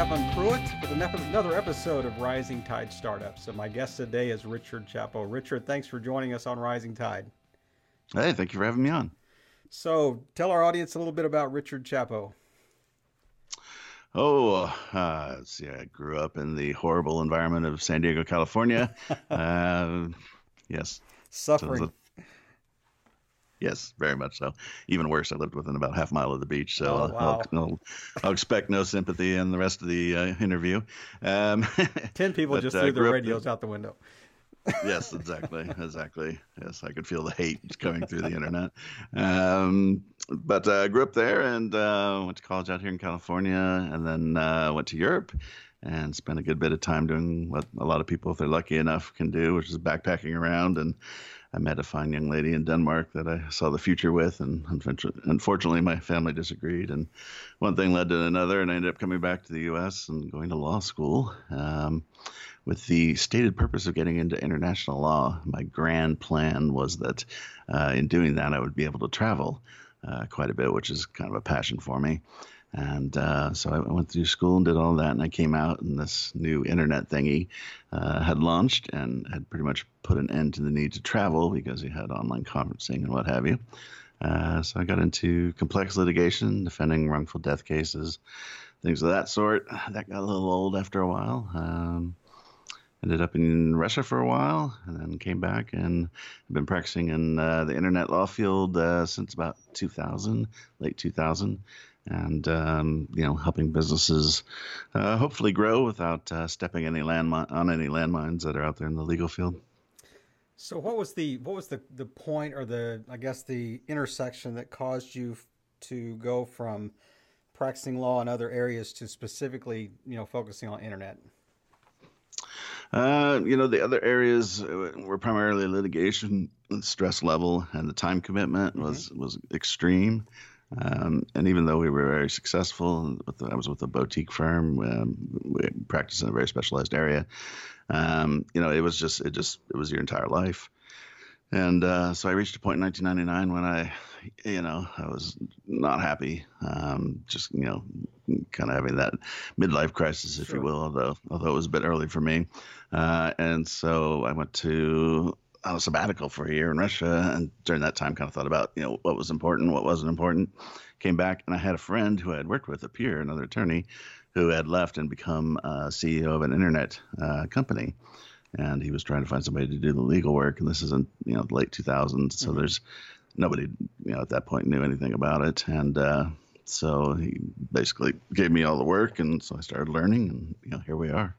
Kaplan Pruitt with another episode of Rising Tide Startups. And my guest today is Richard Chapo. Richard, thanks for joining us on Rising Tide. Hey, thank you for having me on. So, tell our audience a little bit about Richard Chapo. Oh, uh, see, I grew up in the horrible environment of San Diego, California. uh, yes. Suffering. Yes, very much so. Even worse, I lived within about half a mile of the beach, so oh, wow. I'll, I'll, I'll, expect no sympathy in the rest of the uh, interview. Um, Ten people but, just uh, threw their radios out the window. yes, exactly, exactly. Yes, I could feel the hate coming through the internet. Um, but I uh, grew up there and uh, went to college out here in California, and then uh, went to Europe and spent a good bit of time doing what a lot of people, if they're lucky enough, can do, which is backpacking around and I met a fine young lady in Denmark that I saw the future with, and unfortunately, my family disagreed. And one thing led to another, and I ended up coming back to the U.S. and going to law school um, with the stated purpose of getting into international law. My grand plan was that uh, in doing that, I would be able to travel uh, quite a bit, which is kind of a passion for me. And uh, so I went through school and did all that, and I came out, and this new internet thingy uh, had launched and had pretty much put an end to the need to travel because you had online conferencing and what have you. Uh, so I got into complex litigation, defending wrongful death cases, things of that sort. That got a little old after a while. Um, ended up in Russia for a while, and then came back and have been practicing in uh, the internet law field uh, since about 2000, late 2000 and um, you know helping businesses uh, hopefully grow without uh, stepping any landmi- on any landmines that are out there in the legal field. So what was the what was the the point or the I guess the intersection that caused you to go from practicing law in other areas to specifically you know focusing on internet? Uh, you know, the other areas uh, were primarily litigation. Stress level and the time commitment mm-hmm. was was extreme. Um, and even though we were very successful, the, I was with a boutique firm. Um, we practiced in a very specialized area. Um, you know, it was just it just it was your entire life. And uh, so I reached a point in 1999 when I, you know, I was not happy. Um, just you know, kind of having that midlife crisis, if sure. you will. Although although it was a bit early for me. Uh, and so I went to on a sabbatical for a year in Russia, and during that time, kind of thought about you know what was important, what wasn't important. Came back, and I had a friend who I had worked with, a peer, another attorney, who had left and become uh, CEO of an internet uh, company, and he was trying to find somebody to do the legal work. And this is in you know the late 2000s, so mm-hmm. there's nobody you know at that point knew anything about it, and uh, so he basically gave me all the work, and so I started learning, and you know here we are.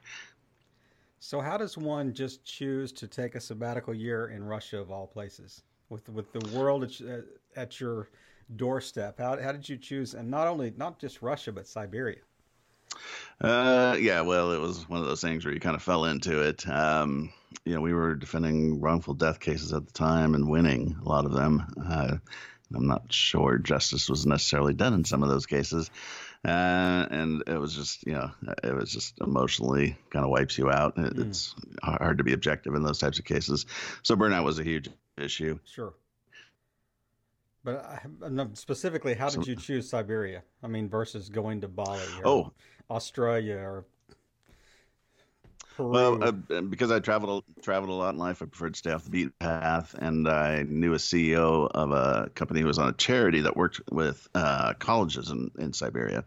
So, how does one just choose to take a sabbatical year in Russia, of all places, with with the world at, at your doorstep? How, how did you choose, and not only not just Russia, but Siberia? Uh, yeah, well, it was one of those things where you kind of fell into it. Um, you know, we were defending wrongful death cases at the time and winning a lot of them. Uh, I'm not sure justice was necessarily done in some of those cases uh, and it was just you know it was just emotionally kind of wipes you out. It, mm. It's hard to be objective in those types of cases. So burnout was a huge issue. Sure. But uh, specifically, how did you choose Siberia? I mean, versus going to Bali or oh. Australia or? Well, uh, because I traveled traveled a lot in life, I preferred to stay off the beaten path. And I knew a CEO of a company who was on a charity that worked with uh, colleges in, in Siberia,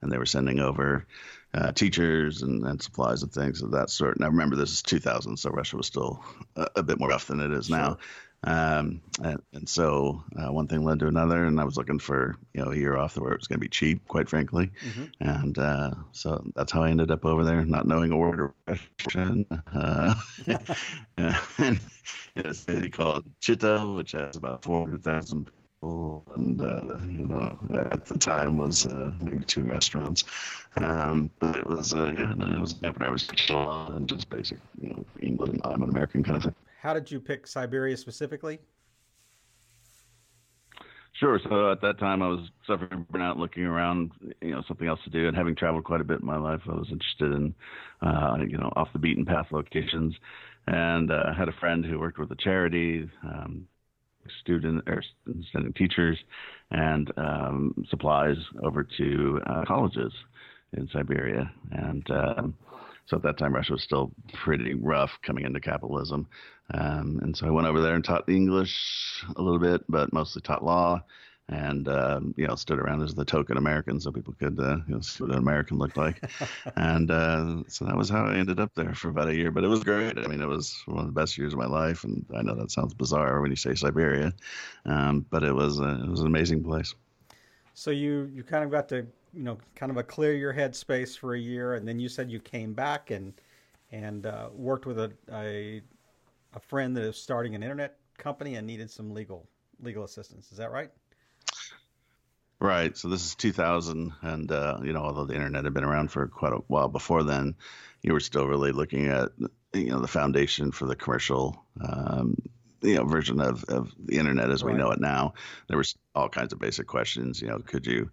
and they were sending over uh, teachers and, and, supplies and things of that sort. And I remember this is 2000, so Russia was still a, a bit more rough than it is sure. now. Um, and, and, so uh, one thing led to another, and I was looking for you know a year off where it was going to be cheap, quite frankly. Mm-hmm. And uh, so that's how I ended up over there, not knowing a word of Russian. Uh, and in a city called Chita, which has about four hundred thousand people, and uh, you know at the time was uh, maybe two restaurants. Um, but it was uh, yeah, it was I was and just basic, you know, England. I'm an American kind of thing. How did you pick Siberia specifically? Sure. So at that time, I was suffering from burnout, looking around, you know, something else to do, and having traveled quite a bit in my life, I was interested in, uh, you know, off the beaten path locations, and uh, had a friend who worked with a charity, um, student or sending teachers and um, supplies over to uh, colleges in Siberia, and um, so at that time Russia was still pretty rough coming into capitalism, um, and so I went over there and taught English a little bit, but mostly taught law and um, you know stood around as the token American, so people could uh, you know, see what an American looked like. and uh, so that was how I ended up there for about a year. But it was great. I mean, it was one of the best years of my life. And I know that sounds bizarre when you say Siberia, um, but it was uh, it was an amazing place. So you you kind of got to you know kind of a clear your head space for a year, and then you said you came back and and uh, worked with a, a a friend that is starting an internet company and needed some legal legal assistance. Is that right? Right. So this is 2000, and uh, you know, although the internet had been around for quite a while before then, you were still really looking at you know the foundation for the commercial um, you know version of, of the internet as right. we know it now. There was all kinds of basic questions. You know, could you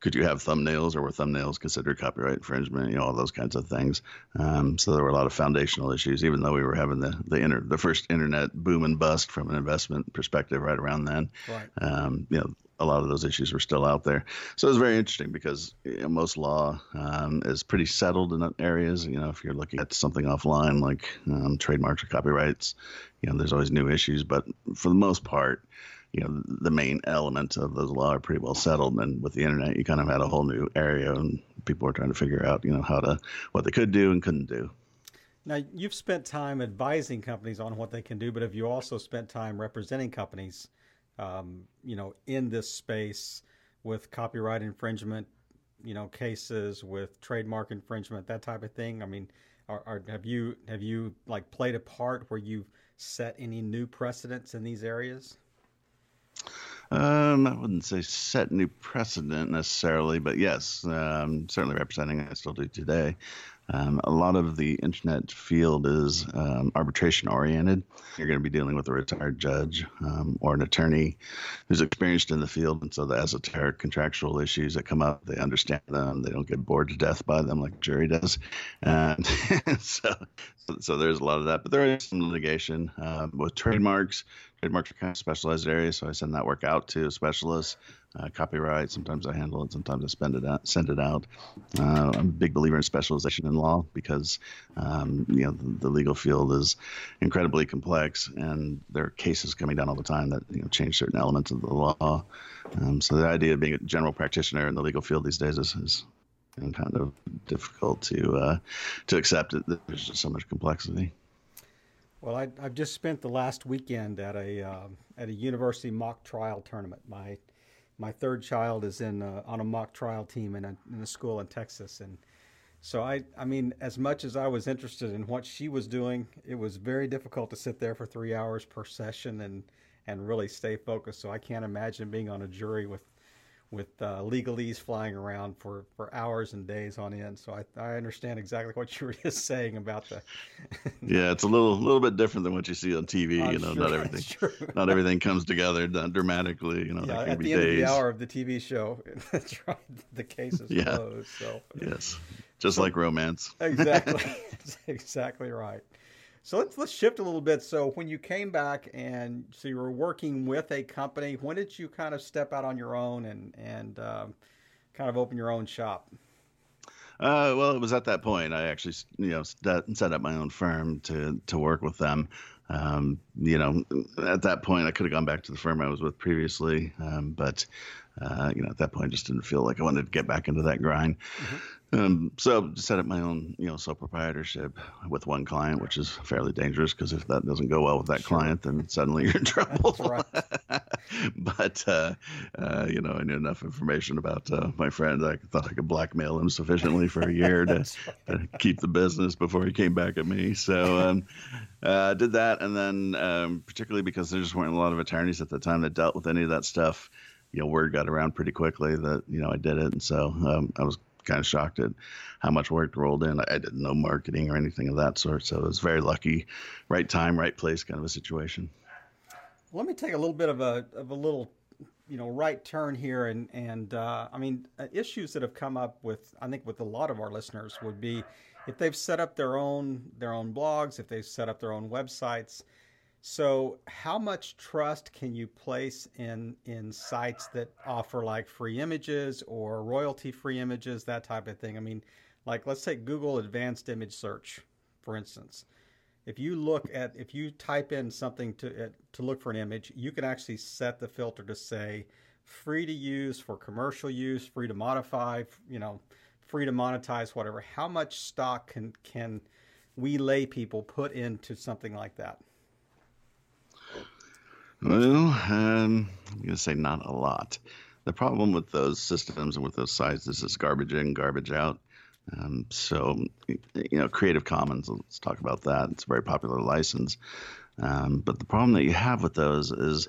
could you have thumbnails or were thumbnails considered copyright infringement? You know, all those kinds of things. Um, so there were a lot of foundational issues, even though we were having the the, inter, the first internet boom and bust from an investment perspective right around then. Right. Um, you know, a lot of those issues were still out there. So it was very interesting because you know, most law um, is pretty settled in areas. You know, if you're looking at something offline like um, trademarks or copyrights, you know, there's always new issues. But for the most part, you know, the main elements of those law are pretty well settled. And with the internet, you kind of had a whole new area, and people were trying to figure out, you know, how to what they could do and couldn't do. Now, you've spent time advising companies on what they can do, but have you also spent time representing companies? um, you know, in this space with copyright infringement, you know, cases with trademark infringement, that type of thing? I mean, are, are, have you have you like played a part where you've set any new precedents in these areas? Um, I wouldn't say set new precedent necessarily, but yes, um, certainly representing. I still do today. Um, a lot of the internet field is um, arbitration oriented. You're going to be dealing with a retired judge um, or an attorney who's experienced in the field, and so the esoteric contractual issues that come up, they understand them. They don't get bored to death by them like jury does, and so, so there's a lot of that. But there is some litigation um, with trademarks. Trademarks are kind of specialized areas, so I send that work out to specialists uh, copyright. Sometimes I handle it. Sometimes I spend it out, send it out. Uh, I'm a big believer in specialization in law because um, you know the, the, legal field is incredibly complex, and there are cases coming down all the time that you know change certain elements of the law. Um, so the idea of being a general practitioner in the legal field these days is, is kind of difficult to uh, to accept. It. There's just so much complexity. Well, I, have just spent the last weekend at a uh, at a university mock trial tournament. My my third child is in uh, on a mock trial team in a, in a school in Texas, and so I I mean, as much as I was interested in what she was doing, it was very difficult to sit there for three hours per session and and really stay focused. So I can't imagine being on a jury with with uh, legalese flying around for, for hours and days on end. So I, I understand exactly what you were just saying about the. yeah, it's a little little bit different than what you see on TV. I'm you know, sure not everything not everything comes together dramatically. You know, yeah, at the days. end of the hour of the TV show, that's right. The case is yeah. closed. So yes, just so, like romance. exactly, exactly right. So let's let's shift a little bit. So when you came back and so you were working with a company, when did you kind of step out on your own and and um, kind of open your own shop? Uh, well, it was at that point I actually you know set up my own firm to to work with them. Um, you know, at that point I could have gone back to the firm I was with previously, um, but uh, you know at that point I just didn't feel like I wanted to get back into that grind. Mm-hmm. Um, so set up my own, you know, sole proprietorship with one client, which is fairly dangerous because if that doesn't go well with that sure. client, then suddenly you're in trouble. but uh, uh, you know, I knew enough information about uh, my friend. I thought I could blackmail him sufficiently for a year to, to, keep the business before he came back at me. So um, uh, did that, and then um, particularly because there just weren't a lot of attorneys at the time that dealt with any of that stuff. You know, word got around pretty quickly that you know I did it, and so um, I was kind of shocked at how much work rolled in. I didn't know marketing or anything of that sort, so it was very lucky, right time, right place kind of a situation. Let me take a little bit of a of a little, you know, right turn here, and and uh, I mean uh, issues that have come up with I think with a lot of our listeners would be if they've set up their own their own blogs, if they've set up their own websites. So, how much trust can you place in in sites that offer like free images or royalty free images, that type of thing? I mean, like let's take Google Advanced Image Search, for instance. If you look at if you type in something to to look for an image, you can actually set the filter to say free to use for commercial use, free to modify, you know, free to monetize, whatever. How much stock can can we lay people put into something like that? Well, um, I'm going to say not a lot. The problem with those systems and with those sites is garbage in, garbage out. Um, so, you know, Creative Commons, let's talk about that. It's a very popular license. Um, but the problem that you have with those is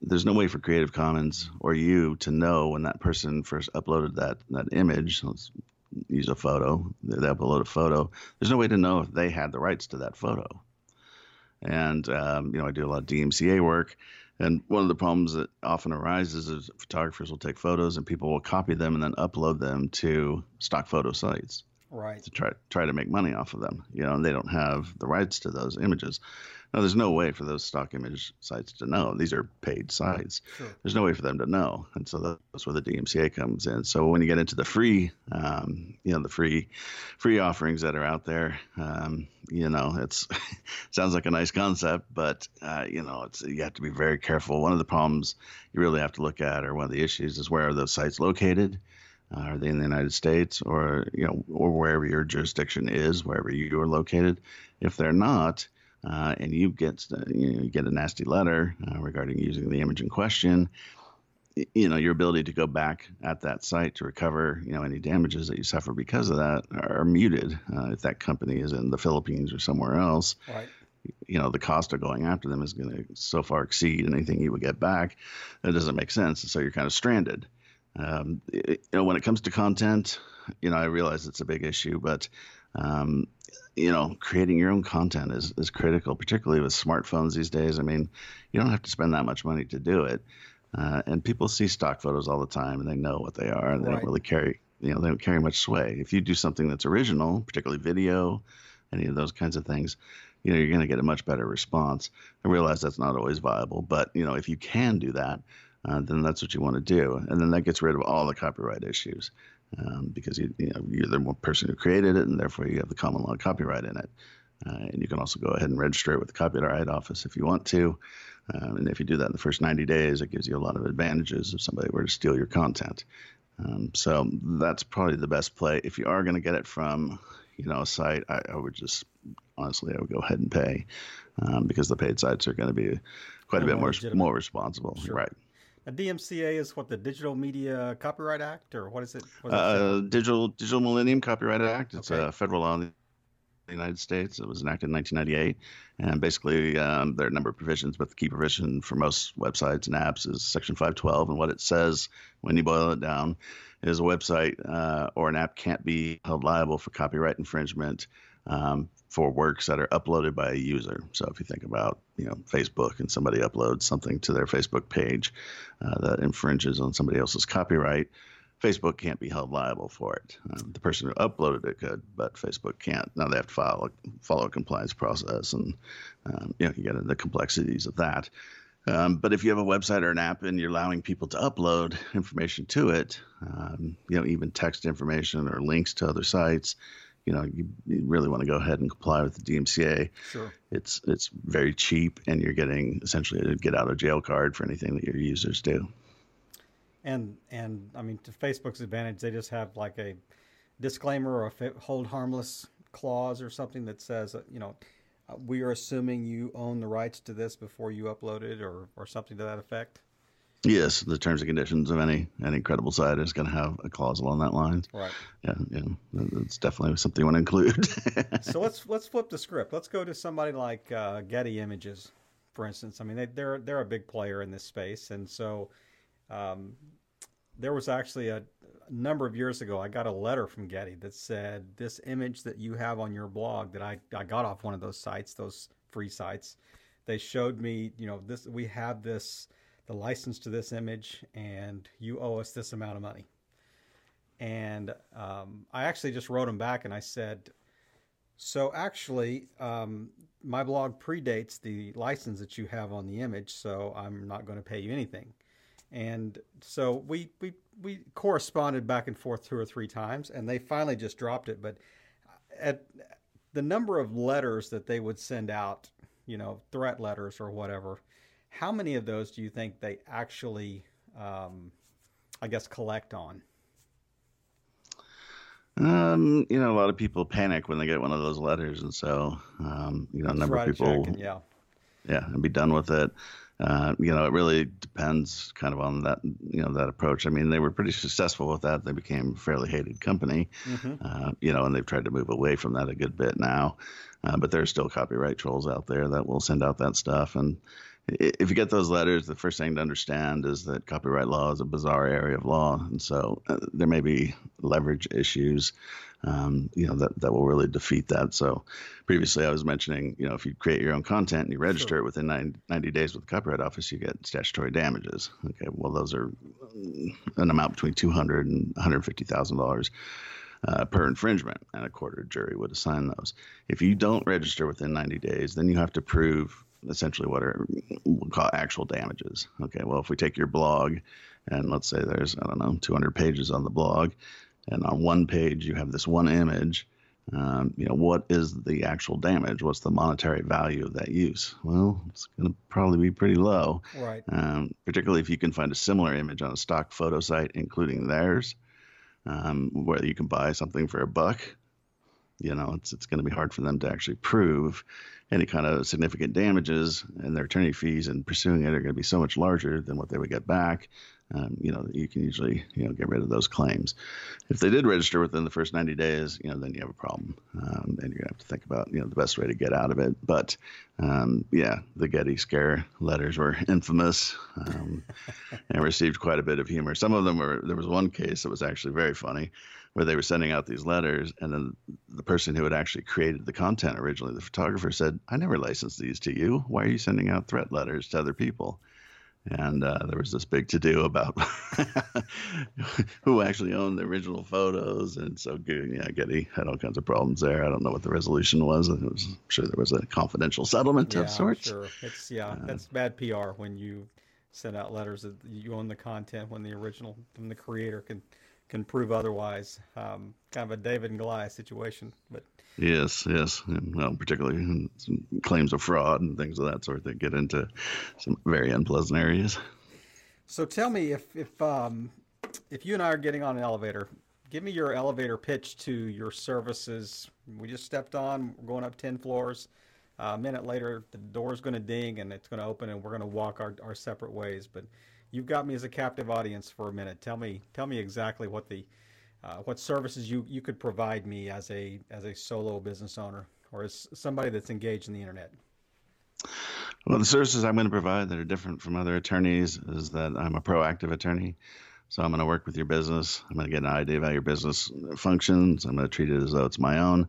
there's no way for Creative Commons or you to know when that person first uploaded that, that image. Let's use a photo, they upload a photo. There's no way to know if they had the rights to that photo. And, um, you know, I do a lot of DMCA work. And one of the problems that often arises is photographers will take photos and people will copy them and then upload them to stock photo sites. Right. To try try to make money off of them, you know, and they don't have the rights to those images. Now, there's no way for those stock image sites to know. These are paid sites. Sure. There's no way for them to know, and so that's where the DMCA comes in. So when you get into the free, um, you know, the free, free offerings that are out there, um, you know, it's sounds like a nice concept, but uh, you know, it's you have to be very careful. One of the problems you really have to look at, or one of the issues, is where are those sites located? Uh, are they in the United States, or you know, or wherever your jurisdiction is, wherever you are located? If they're not, uh, and you get you, know, you, get a nasty letter uh, regarding using the image in question, you know your ability to go back at that site to recover you know any damages that you suffer because of that are muted uh, if that company is in the Philippines or somewhere else. Right. You know the cost of going after them is going to so far exceed anything you would get back. That doesn't make sense, and so you're kind of stranded. Um, it, you know when it comes to content, you know I realize it's a big issue, but um, you know, creating your own content is, is critical, particularly with smartphones these days. I mean, you don't have to spend that much money to do it. Uh, and people see stock photos all the time and they know what they are and they right. don't really carry, you know, they don't carry much sway. If you do something that's original, particularly video, any of those kinds of things, you know, you're going to get a much better response. I realize that's not always viable, but, you know, if you can do that, uh, then that's what you want to do. And then that gets rid of all the copyright issues um, because you, you know, you're the person who created it, and therefore you have the common law copyright in it. Uh, and you can also go ahead and register it with the Copyright Office if you want to. Um, and if you do that in the first 90 days, it gives you a lot of advantages if somebody were to steal your content. Um, so that's probably the best play. If you are going to get it from, you know, a site, I, I, would just honestly, I would go ahead and pay um, because the paid sites are going to be quite a bit more more responsible, sure. right? A DMCA is what the Digital Media Copyright Act, or what is it? What is uh, Digital Digital Millennium Copyright Act. It's okay. a federal law in the United States. It was enacted in 1998, and basically um, there are a number of provisions, but the key provision for most websites and apps is Section 512, and what it says when you boil it down is a website uh, or an app can't be held liable for copyright infringement um, for works that are uploaded by a user. So if you think about, you know, Facebook and somebody uploads something to their Facebook page uh, that infringes on somebody else's copyright, Facebook can't be held liable for it. Um, the person who uploaded it could, but Facebook can't. Now they have to follow follow a compliance process, and um, you know you get into the complexities of that. Um, but if you have a website or an app and you're allowing people to upload information to it, um, you know, even text information or links to other sites, you know you, you, really want to go ahead and comply with the DMCA. Sure. It's it's very cheap, and you're getting essentially a get out of jail card for anything that your users do. And and I mean, to Facebook's advantage, they just have like a disclaimer or a hold harmless clause or something that says, you know, we are assuming you own the rights to this before you upload it, or or something to that effect. Yes, the terms and conditions of any any credible site is going to have a clause along that line. Right. Yeah, yeah, it's definitely something you want to include. so let's let's flip the script. Let's go to somebody like uh, Getty Images, for instance. I mean, they, they're they're a big player in this space, and so um, there was actually a, a number of years ago. I got a letter from Getty that said this image that you have on your blog that I I got off one of those sites, those free sites. They showed me, you know, this we have this the license to this image and you owe us this amount of money. And um, I actually just wrote him back and I said, so actually, um, my blog predates the license that you have on the image, so I'm not going to pay you anything. And so we we we corresponded back and forth two or three times, and they finally just dropped it. But at the number of letters that they would send out, you know, threat letters or whatever, how many of those do you think they actually, um, I guess, collect on? Um, you know, a lot of people panic when they get one of those letters, and so um, you know, a number of people, checking, yeah, yeah, and be done with it. Uh, you know, it really depends kind of on that, you know, that approach. I mean, they were pretty successful with that. They became a fairly hated company, mm-hmm. uh, you know, and they've tried to move away from that a good bit now. Uh, but there's still copyright trolls out there that will send out that stuff. And if you get those letters, the first thing to understand is that copyright law is a bizarre area of law, and so uh, there may be leverage issues, um, you know, that that will really defeat that. So, previously I was mentioning, you know, if you create your own content and you register sure. it within 90, 90, days with the Copyright Office, you get statutory damages. Okay, well, those are an amount between two hundred and one hundred fifty thousand dollars. Uh, per infringement, and a court or jury would assign those. If you don't register within 90 days, then you have to prove essentially what are we'll call actual damages. Okay, well, if we take your blog and let's say there's, I don't know, 200 pages on the blog, and on one page you have this one image, um, you know, what is the actual damage? What's the monetary value of that use? Well, it's going to probably be pretty low. Right. Um, particularly if you can find a similar image on a stock photo site, including theirs, um, where you can buy something for a buck. You know, it's it's going to be hard for them to actually prove any kind of significant damages, and their attorney fees and pursuing it are going to be so much larger than what they would get back. Um, you know, you can usually you know get rid of those claims. If they did register within the first 90 days, you know, then you have a problem, um, and you're gonna have to think about you know the best way to get out of it. But um, yeah, the Getty scare letters were infamous um, and received quite a bit of humor. Some of them were. There was one case that was actually very funny where they were sending out these letters, and then the person who had actually created the content originally, the photographer, said, "I never licensed these to you. Why are you sending out threat letters to other people?" And uh, there was this big to do about who actually owned the original photos, and so yeah, Getty had all kinds of problems there. I don't know what the resolution was. I was I'm sure there was a confidential settlement yeah, of sorts. Sure, it's yeah, uh, that's bad PR when you send out letters that you own the content when the original from the creator can can prove otherwise. Um, kind of a David and Goliath situation, but yes, yes, and, well, particularly claims of fraud and things of that sort that get into some very unpleasant areas. So tell me if if um, if you and I are getting on an elevator, give me your elevator pitch to your services. We just stepped on, we're going up ten floors. Uh, a minute later, the door's going to ding and it's going to open, and we're going to walk our, our separate ways. But you've got me as a captive audience for a minute. Tell me, tell me exactly what the uh, what services you, you could provide me as a as a solo business owner or as somebody that's engaged in the internet. Well, the services I'm going to provide that are different from other attorneys is that I'm a proactive attorney. So I'm going to work with your business. I'm going to get an idea of how your business functions. I'm going to treat it as though it's my own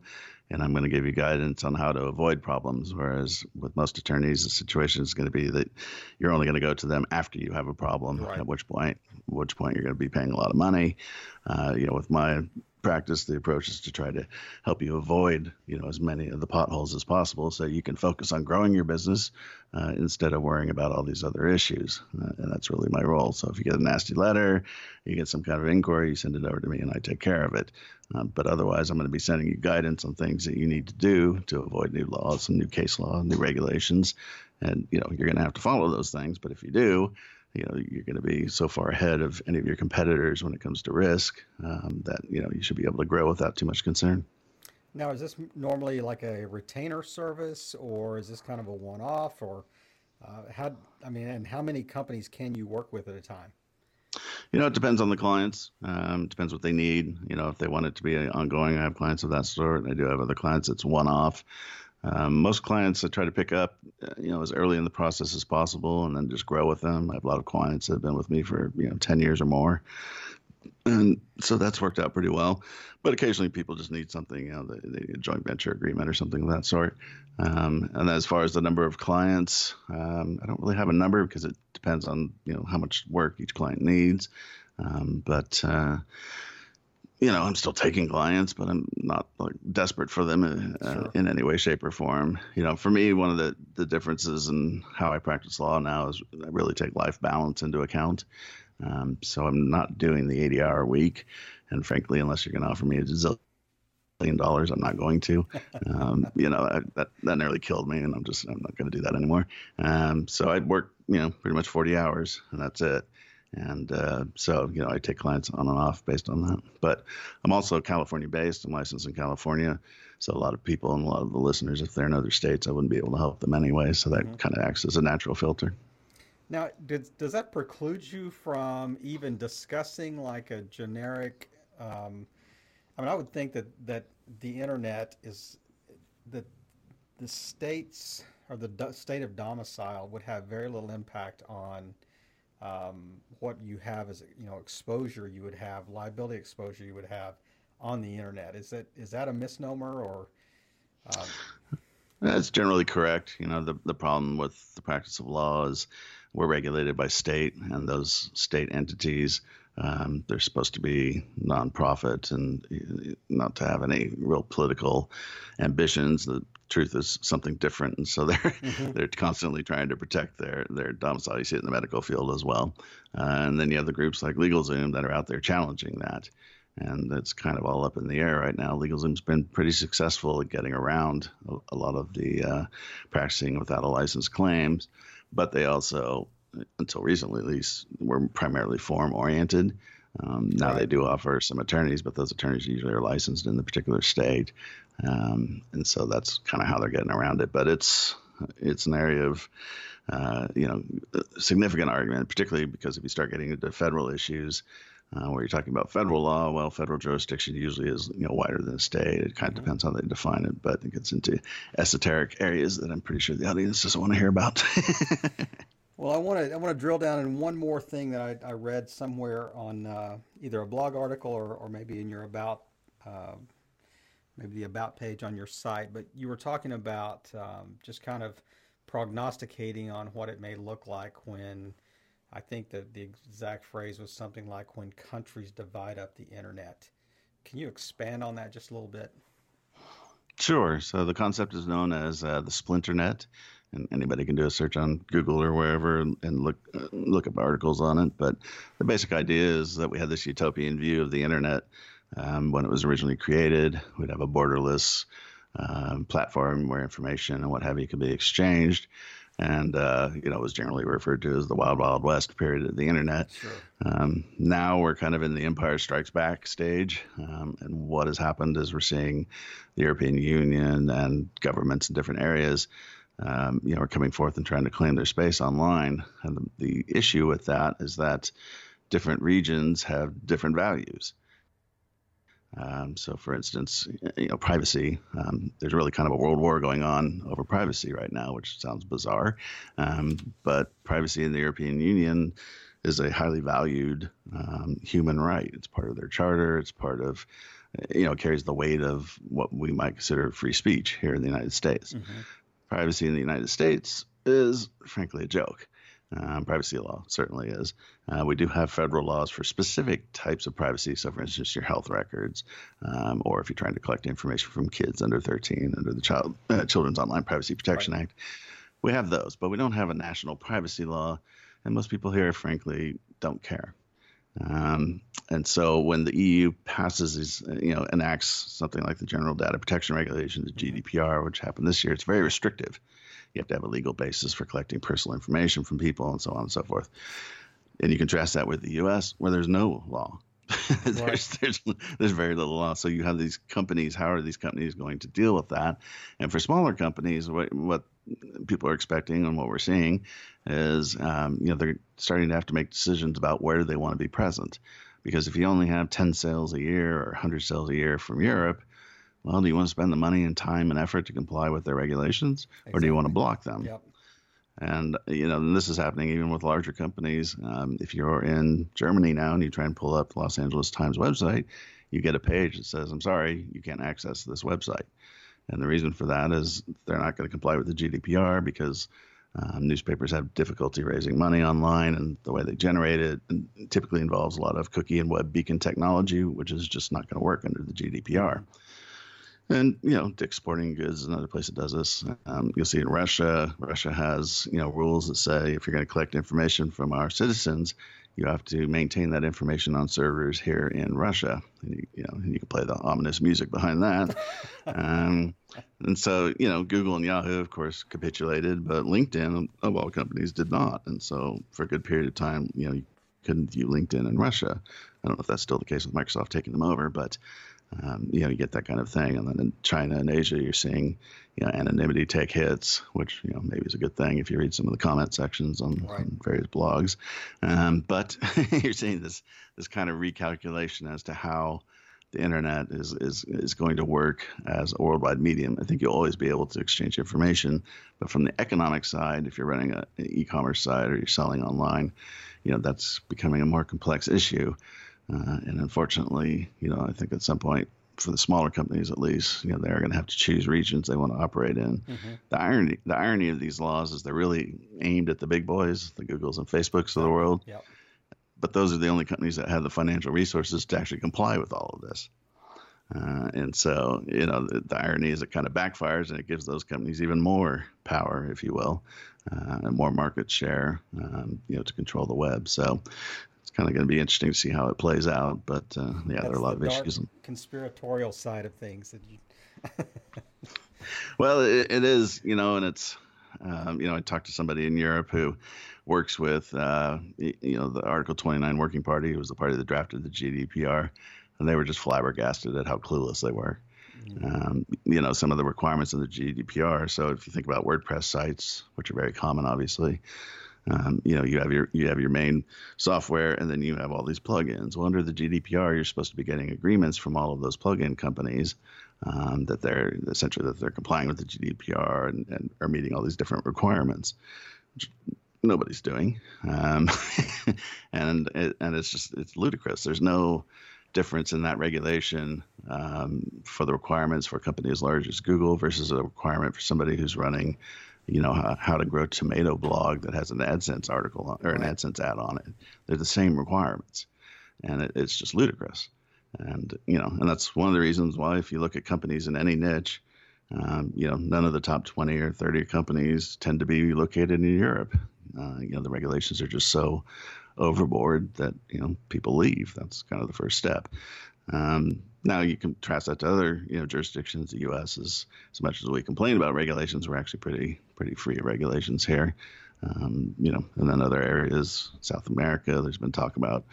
and I'm going to give you guidance on how to avoid problems. Whereas with most attorneys, the situation is going to be that you're only going to go to them after you have a problem. Right. At which point, which point you're going to be paying a lot of money. Uh, you know, with my practice, the approach is to try to help you avoid, you know, as many of the potholes as possible, so you can focus on growing your business uh, instead of worrying about all these other issues. Uh, and that's really my role. So if you get a nasty letter, you get some kind of inquiry, you send it over to me, and I take care of it. Uh, but otherwise, I'm going to be sending you guidance on things that you need to do to avoid new laws and new case law, and new regulations, and you know you're going to have to follow those things. But if you do, you know you're going to be so far ahead of any of your competitors when it comes to risk um, that you know you should be able to grow without too much concern. Now, is this normally like a retainer service, or is this kind of a one-off, or uh, how? I mean, and how many companies can you work with at a time? You know, it depends on the clients. Um, depends what they need. You know, if they want it to be ongoing, I have clients of that sort. I do have other clients it's one-off. Um, most clients I try to pick up, uh, you know, as early in the process as possible, and then just grow with them. I have a lot of clients that have been with me for you know ten years or more, and so that's worked out pretty well. But occasionally, people just need something, you know, a joint venture agreement or something of that sort. Um, and as far as the number of clients, um, I don't really have a number because it depends on you know how much work each client needs. Um, but uh, you know, I'm still taking clients, but I'm not like desperate for them uh, sure. in any way, shape, or form. You know, for me, one of the, the differences in how I practice law now is I really take life balance into account. Um, so I'm not doing the 80 hour week. And frankly, unless you're going to offer me a zillion dollars, I'm not going to. Um, you know, I, that, that nearly killed me, and I'm just, I'm not going to do that anymore. Um, so I'd work, you know, pretty much 40 hours, and that's it. And uh, so, you know, I take clients on and off based on that. But I'm also California based. I'm licensed in California. So a lot of people and a lot of the listeners, if they're in other states, I wouldn't be able to help them anyway. So that mm-hmm. kind of acts as a natural filter. Now, did, does that preclude you from even discussing like a generic? Um, I mean, I would think that that the internet is that the states or the do- state of domicile would have very little impact on um, what you have as you know exposure you would have liability exposure you would have on the internet. Is that is that a misnomer or? Um... That's generally correct. You know, the the problem with the practice of law is we're regulated by state, and those state entities um, they're supposed to be nonprofit and not to have any real political ambitions. The truth is something different, and so they're mm-hmm. they're constantly trying to protect their their domicile. You see it in the medical field as well, uh, and then you have the groups like LegalZoom that are out there challenging that, and it's kind of all up in the air right now. LegalZoom's been pretty successful at getting around a, a lot of the uh, practicing without a license claims, but they also, until recently at least, were primarily form oriented. Um, now right. they do offer some attorneys, but those attorneys usually are licensed in the particular state, um, and so that's kind of how they're getting around it. But it's it's an area of uh, you know significant argument, particularly because if you start getting into federal issues. Uh, where you're talking about federal law, well, federal jurisdiction usually is you know wider than the state. It kind of mm-hmm. depends how they define it, but it gets into esoteric areas that I'm pretty sure the audience doesn't want to hear about. Well, I want to I want to drill down in one more thing that I, I read somewhere on uh, either a blog article or, or maybe in your about uh, maybe the about page on your site. But you were talking about um, just kind of prognosticating on what it may look like when I think that the exact phrase was something like when countries divide up the internet. Can you expand on that just a little bit? Sure. So the concept is known as uh, the splinternet and anybody can do a search on Google or wherever and, look uh, look up articles on it. But the basic idea is that we had this utopian view of the internet um, when it was originally created. We'd have a borderless um, platform where information and what have you could be exchanged. And uh, you know, it was generally referred to as the Wild Wild West period of the internet. Sure. Um, now we're kind of in the Empire Strikes Back stage, um, and what has happened is we're seeing the European Union and governments in different areas um, you know, are coming forth and trying to claim their space online. And the, the issue with that is that different regions have different values. Um, so, for instance, you know, privacy. Um, there's really kind of a world war going on over privacy right now, which sounds bizarre. Um, but privacy in the European Union is a highly valued um, human right. It's part of their charter. It's part of, you know, carries the weight of what we might consider free speech here in the United States. Mm-hmm privacy in the United States is frankly a joke. Um, privacy law certainly is. Uh, we do have federal laws for specific types of privacy. So, for instance, your health records, um, or if you're trying to collect information from kids under 13 under the Child uh, Children's Online Privacy Protection right. Act, we have those. But we don't have a national privacy law, and most people here, frankly, don't care. Um, and so when the EU passes these, you know, enacts something like the General Data Protection Regulations, GDPR, which happened this year, it's very restrictive. You have to have a legal basis for collecting personal information from people and so on and so forth. And you contrast that with the U.S., where there's no law. there's, there's there's very little law. So you have these companies. How are these companies going to deal with that? And for smaller companies, what what people are expecting and what we're seeing is, um, you know, they're starting to have to make decisions about where they want to be present. Because if you only have 10 sales a year or 100 sales a year from Europe, well, do you want to spend the money and time and effort to comply with their regulations, exactly. or do you want to block them? Yep. And you know, and this is happening even with larger companies. Um, if you're in Germany now and you try and pull up the Los Angeles Times website, you get a page that says, "I'm sorry, you can't access this website." And the reason for that is they're not going to comply with the GDPR because Um, newspapers have difficulty raising money online, and the way they generate it typically involves a lot of cookie and web beacon technology, which is just not going to work under the GDPR. And you know, Dick's Sporting Goods is another place that does this. Um, you'll see in Russia, Russia has you know rules that say if you're going to collect information from our citizens, you have to maintain that information on servers here in Russia. And you, you know, you can play the ominous music behind that. um, and so, you know, Google and Yahoo, of course, capitulated, but LinkedIn, of all companies, did not. And so, for a good period of time, you know, you couldn't view LinkedIn in Russia. I don't know if that's still the case with Microsoft taking them over, but um, you know, you get that kind of thing. And then in China and Asia, you're seeing, you know, anonymity take hits, which, you know, maybe is a good thing if you read some of the comment sections on, right. on various blogs. Um, but you're seeing this, this kind of recalculation as to how the internet is, is, is going to work as a worldwide medium. I think you'll always be able to exchange information, but from the economic side, if you're running a, an e-commerce site or you're selling online, you know, that's becoming a more complex issue. Uh, and unfortunately, you know, I think at some point, for the smaller companies at least, you know, they're going to have to choose regions they want to operate in. Mm-hmm. The irony, the irony of these laws is they're really aimed at the big boys, the Googles and Facebooks of the world. Yep. But those are the only companies that have the financial resources to actually comply with all of this. Uh, and so, you know, the, the, irony is it kind of backfires and it gives those companies even more power, if you will, uh, and more market share, um, you know, to control the web. So kind of going to be interesting to see how it plays out. But uh, yeah, That's there are a lot of issues. Conspiratorial side of things that you. well, it, it is, you know, and it's, um, you know, I talked to somebody in Europe who works with, uh, you know, the Article 29 Working Party, who was the party that drafted the GDPR, and they were just flabbergasted at how clueless they were. Mm-hmm. Um, you know, some of the requirements of the GDPR. So if you think about WordPress sites, which are very common, obviously, um, you know, you have your you have your main software, and then you have all these plugins. Well, under the GDPR, you're supposed to be getting agreements from all of those plugin companies um, that they're essentially that they're complying with the GDPR and, and are meeting all these different requirements, which nobody's doing, um, and it, and it's just it's ludicrous. There's no difference in that regulation um, for the requirements for a company as large as Google versus a requirement for somebody who's running you know how, how to grow tomato blog that has an AdSense article on, or an AdSense ad on it. They're the same requirements, and it, it's just ludicrous. And you know, and that's one of the reasons why if you look at companies in any niche, um, you know, none of the top 20 or 30 companies tend to be located in Europe. Uh, you know, the regulations are just so overboard that you know people leave. That's kind of the first step. Um, now you can contrast that to other you know jurisdictions. The U.S. is as much as we complain about regulations, we're actually pretty pretty free of regulations here. Um, you know, and then other areas, South America, there's been talk about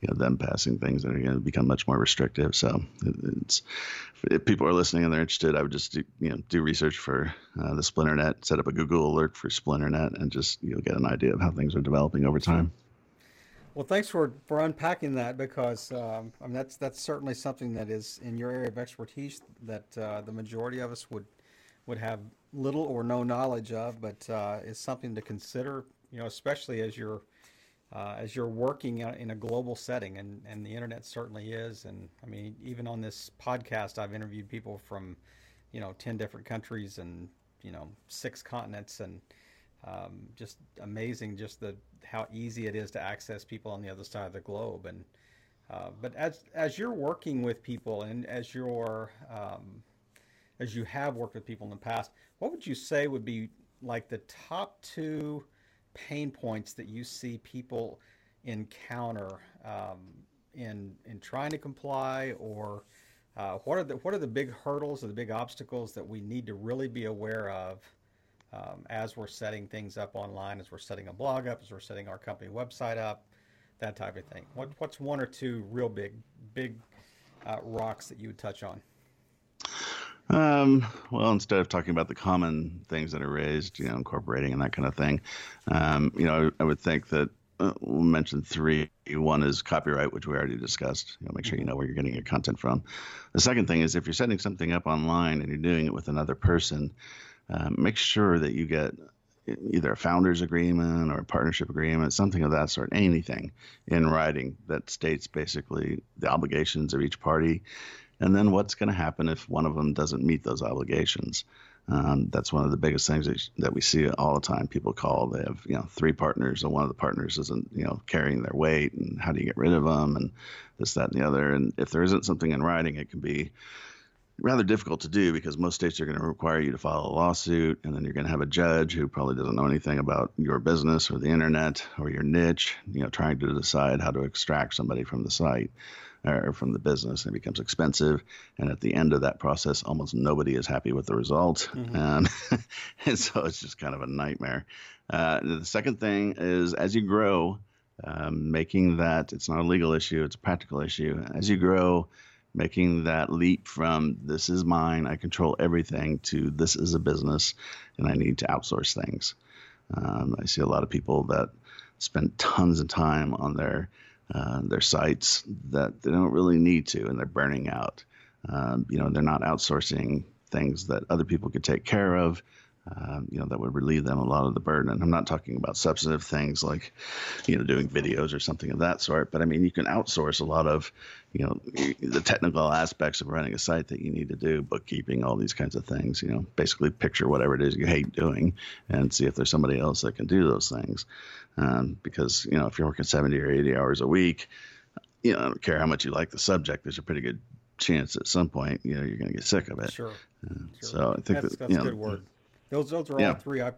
you know them passing things that are going to become much more restrictive. So it's if people are listening and they're interested, I would just do, you know do research for uh, the Splinternet, set up a Google alert for Splinternet, and just you know get an idea of how things are developing over time. Well, thanks for, for unpacking that because um, I mean that's that's certainly something that is in your area of expertise that uh, the majority of us would would have little or no knowledge of, but uh, is something to consider. You know, especially as you're uh, as you're working in a global setting, and, and the internet certainly is. And I mean, even on this podcast, I've interviewed people from you know ten different countries and you know six continents and um, just amazing just the how easy it is to access people on the other side of the globe. And uh, but as as you're working with people and as you're um, as you have worked with people in the past what would you say would be like the top two pain points that you see people encounter um, in in trying to comply? Or uh, what are the what are the big hurdles or the big obstacles that we need to really be aware of um, as we're setting things up online, as we're setting a blog up, as we're setting our company website up, that type of thing. What, what's one or two real big, big uh, rocks that you would touch on? Um, well, instead of talking about the common things that are raised, you know, incorporating and that kind of thing, um, you know, I, would think that uh, we'll mention three. One is copyright, which we already discussed. You know, make sure you know where you're getting your content from. The second thing is if you're setting something up online and you're doing it with another person, um, make sure that you get either a founders agreement or a partnership agreement, something of that sort, anything in writing that states basically the obligations of each party, and then what's going to happen if one of them doesn't meet those obligations. Um, that's one of the biggest things that, that we see all the time. People call, they have, you know, three partners and one of the partners isn't, you know, carrying their weight and how do you get rid of them and this, that, and the other. And if there isn't something in writing, it can be rather difficult to do because most states are going to require you to file a lawsuit and then you're going to have a judge who probably doesn't know anything about your business or the internet or your niche, you know, trying to decide how to extract somebody from the site or from the business. and It becomes expensive, and at the end of that process, almost nobody is happy with the result, mm-hmm. and, and so it's just kind of a nightmare. Uh, the second thing is as you grow, um, making that it's not a legal issue; it's a practical issue. As you grow, making that leap from this is mine, I control everything, to this is a business, and I need to outsource things. Um, I see a lot of people that spend tons of time on their uh, their sites that they don't really need to, and they're burning out. Um, you know, they're not outsourcing things that other people could take care of. Um, you know, that would relieve them a lot of the burden. And I'm not talking about substantive things like, you know, doing videos or something of that sort, but I mean, you can outsource a lot of, you know, the technical aspects of running a site that you need to do, bookkeeping, all these kinds of things. You know, basically picture whatever it is you hate doing and see if there's somebody else that can do those things. Um, because, you know, if you're working 70 or 80 hours a week, you know, I don't care how much you like the subject, there's a pretty good chance at some point, you know, you're going to get sick of it. Sure. Uh, sure. So I think that's, that, that's you know, a good word. Those those are yeah. all three. I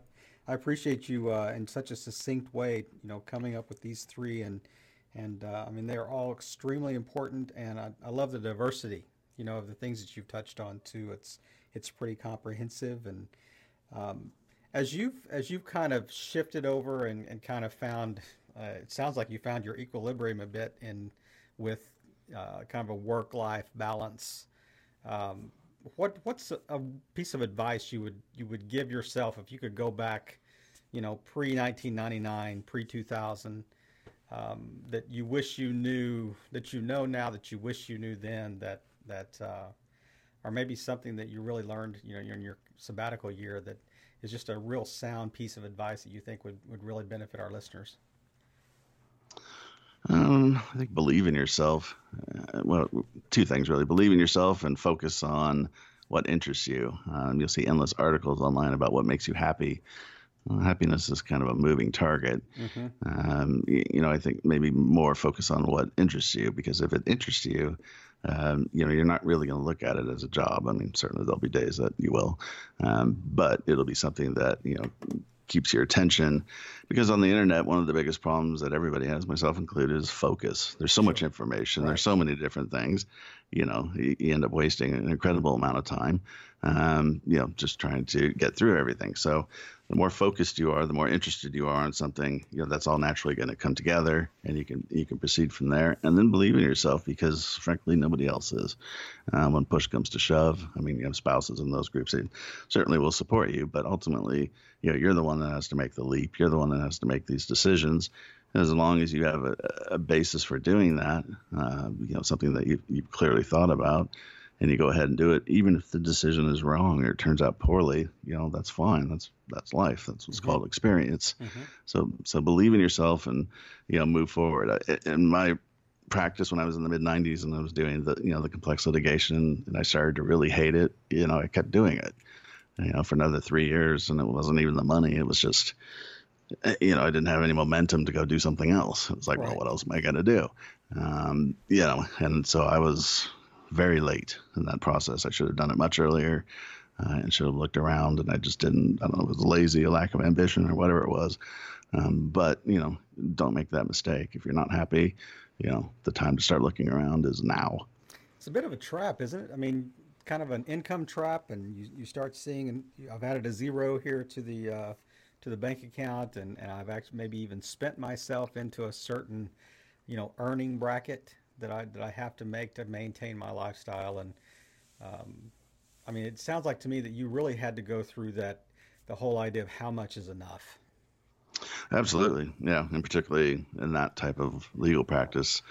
I appreciate you uh, in such a succinct way. You know, coming up with these three, and and uh, I mean they are all extremely important, and I, I love the diversity. You know, of the things that you've touched on too. It's it's pretty comprehensive, and um, as you've as you've kind of shifted over and, and kind of found, uh, it sounds like you found your equilibrium a bit in with uh, kind of a work life balance. Um, what what's a, a, piece of advice you would you would give yourself if you could go back, you know, pre 1999, pre 2000, um, that you wish you knew that you know now that you wish you knew then that that uh, or maybe something that you really learned, you know, in your sabbatical year that is just a real sound piece of advice that you think would, would really benefit our listeners? Um, I think believe in yourself. Uh, well, two things really: believe in yourself and focus on what interests you. Um, you'll see endless articles online about what makes you happy. Well, happiness is kind of a moving target. Mm-hmm. Um, you, you, know, I think maybe more focus on what interests you because if it interests you, um, you know, you're not really going to look at it as a job. I mean, certainly there'll be days that you will, um, but it'll be something that you know keeps your attention because on the internet one of the biggest problems that everybody has myself included is focus there's so much information right. there's so many different things you know you, you, end up wasting an incredible amount of time um, you know just trying to get through everything. So the more focused you are the more interested you are in something you know that's all naturally going to come together and you can you can proceed from there. And then believe in yourself because frankly nobody else is. Um, when push comes to shove i mean you have spouses in those groups they certainly will support you but ultimately you know you're the one that has to make the leap. You're the one that has to make these decisions. And as long as you have a, a basis for doing that uh, you know something that you've, you've clearly thought about and you go ahead and do it even if the decision is wrong or it turns out poorly you know that's fine that's that's life that's what's mm-hmm. called experience mm-hmm. so so believe in yourself and you know move forward in my practice when I was in the mid 90s and I was doing the you know the complex litigation and I started to really hate it you know I kept doing it you know, for another three years, and it wasn't even the money. It was just, eh, you know, I didn't have any momentum to go do something else. It was like, right. well, what else am I going to do? Um, you know, and so I was very late in that process. I should have done it much earlier uh, and should have looked around, and I just didn't. I don't know it was lazy, a lack of ambition, or whatever it was. Um, but you know, don't make that mistake. If you're not happy, you know, the time to start looking around is now. It's a bit of a trap, isn't it? I mean, kind of an income trap, and you, you start seeing, and I've added a zero here to the uh, to the bank account, and, and I've actually maybe even spent myself into a certain, you know, earning bracket that I that I have to make to maintain my lifestyle. And um, I mean, it sounds like to me that you really had to go through that, the whole idea of how much is enough. Absolutely, yeah, and particularly in that type of legal practice,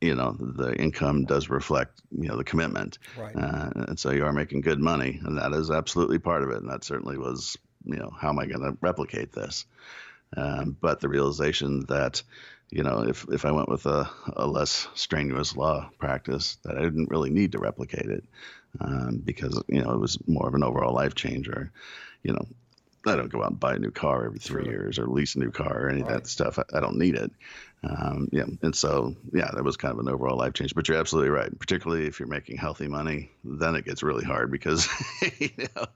you know the income does reflect you know the commitment right. uh, and so you are making good money and that is absolutely part of it and that certainly was you know how am i going to replicate this um, but the realization that you know if, if i went with a, a less strenuous law practice that i didn't really need to replicate it um, because you know it was more of an overall life changer. You know, I don't go out and buy a new car every three sure. years or lease a new car or any right. of that stuff. I, I don't need it. Um, yeah, and so yeah, that was kind of an overall life change. But you're absolutely right. Particularly if you're making healthy money, then it gets really hard because you know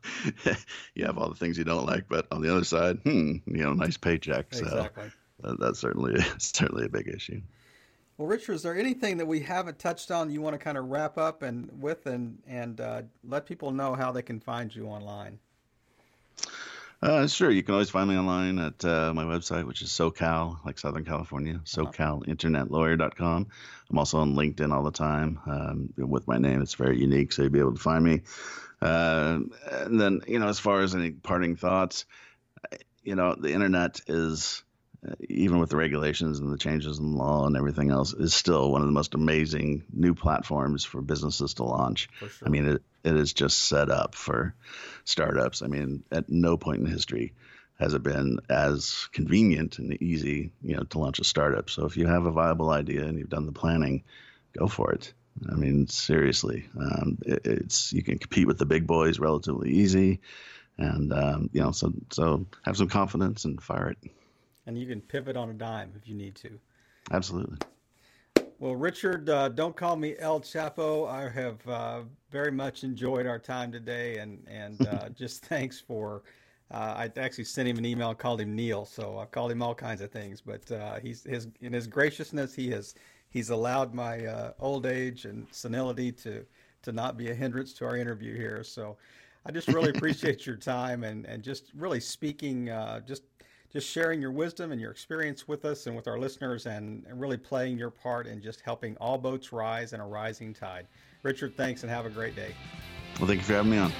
you have all the things you don't like, but on the other side, hmm, you know, nice paycheck. Exactly. that, that's certainly certainly a big issue. Well, Richard, is there anything that we haven't touched on you want to kind of wrap up and with and and uh, let people know how they can find you online? Uh, sure. You can always find me online at uh, my website, which is SoCal, like Southern California, uh-huh. SoCalInternetLawyer.com. I'm also on LinkedIn all the time um, with my name. It's very unique, so you'll be able to find me. Uh, and then, you know, as far as any parting thoughts, you know, the internet is even with the regulations and the changes in law and everything else, is still one of the most amazing new platforms for businesses to launch. Sure. I mean, it, it is just set up for startups. I mean, at no point in history has it been as convenient and easy, you know, to launch a startup. So if you have a viable idea and you've done the planning, go for it. I mean, seriously, um, it, it's you can compete with the big boys relatively easy, and um, you know, so so have some confidence and fire it and you can pivot on a dime if you need to. Absolutely. Well, Richard, uh, don't call me El Chapo. I have uh, very much enjoyed our time today, and and uh, just thanks for. Uh, I actually sent him an email, called him Neil, so I've called him all kinds of things. But uh, he's his in his graciousness, he has he's allowed my uh, old age and senility to to not be a hindrance to our interview here. So I just really appreciate your time and and just really speaking just just sharing your wisdom and your experience with us and with our listeners and, and really playing your part in just helping all boats rise in a rising tide. Richard, thanks and have a great day. Well, thank you for having me on.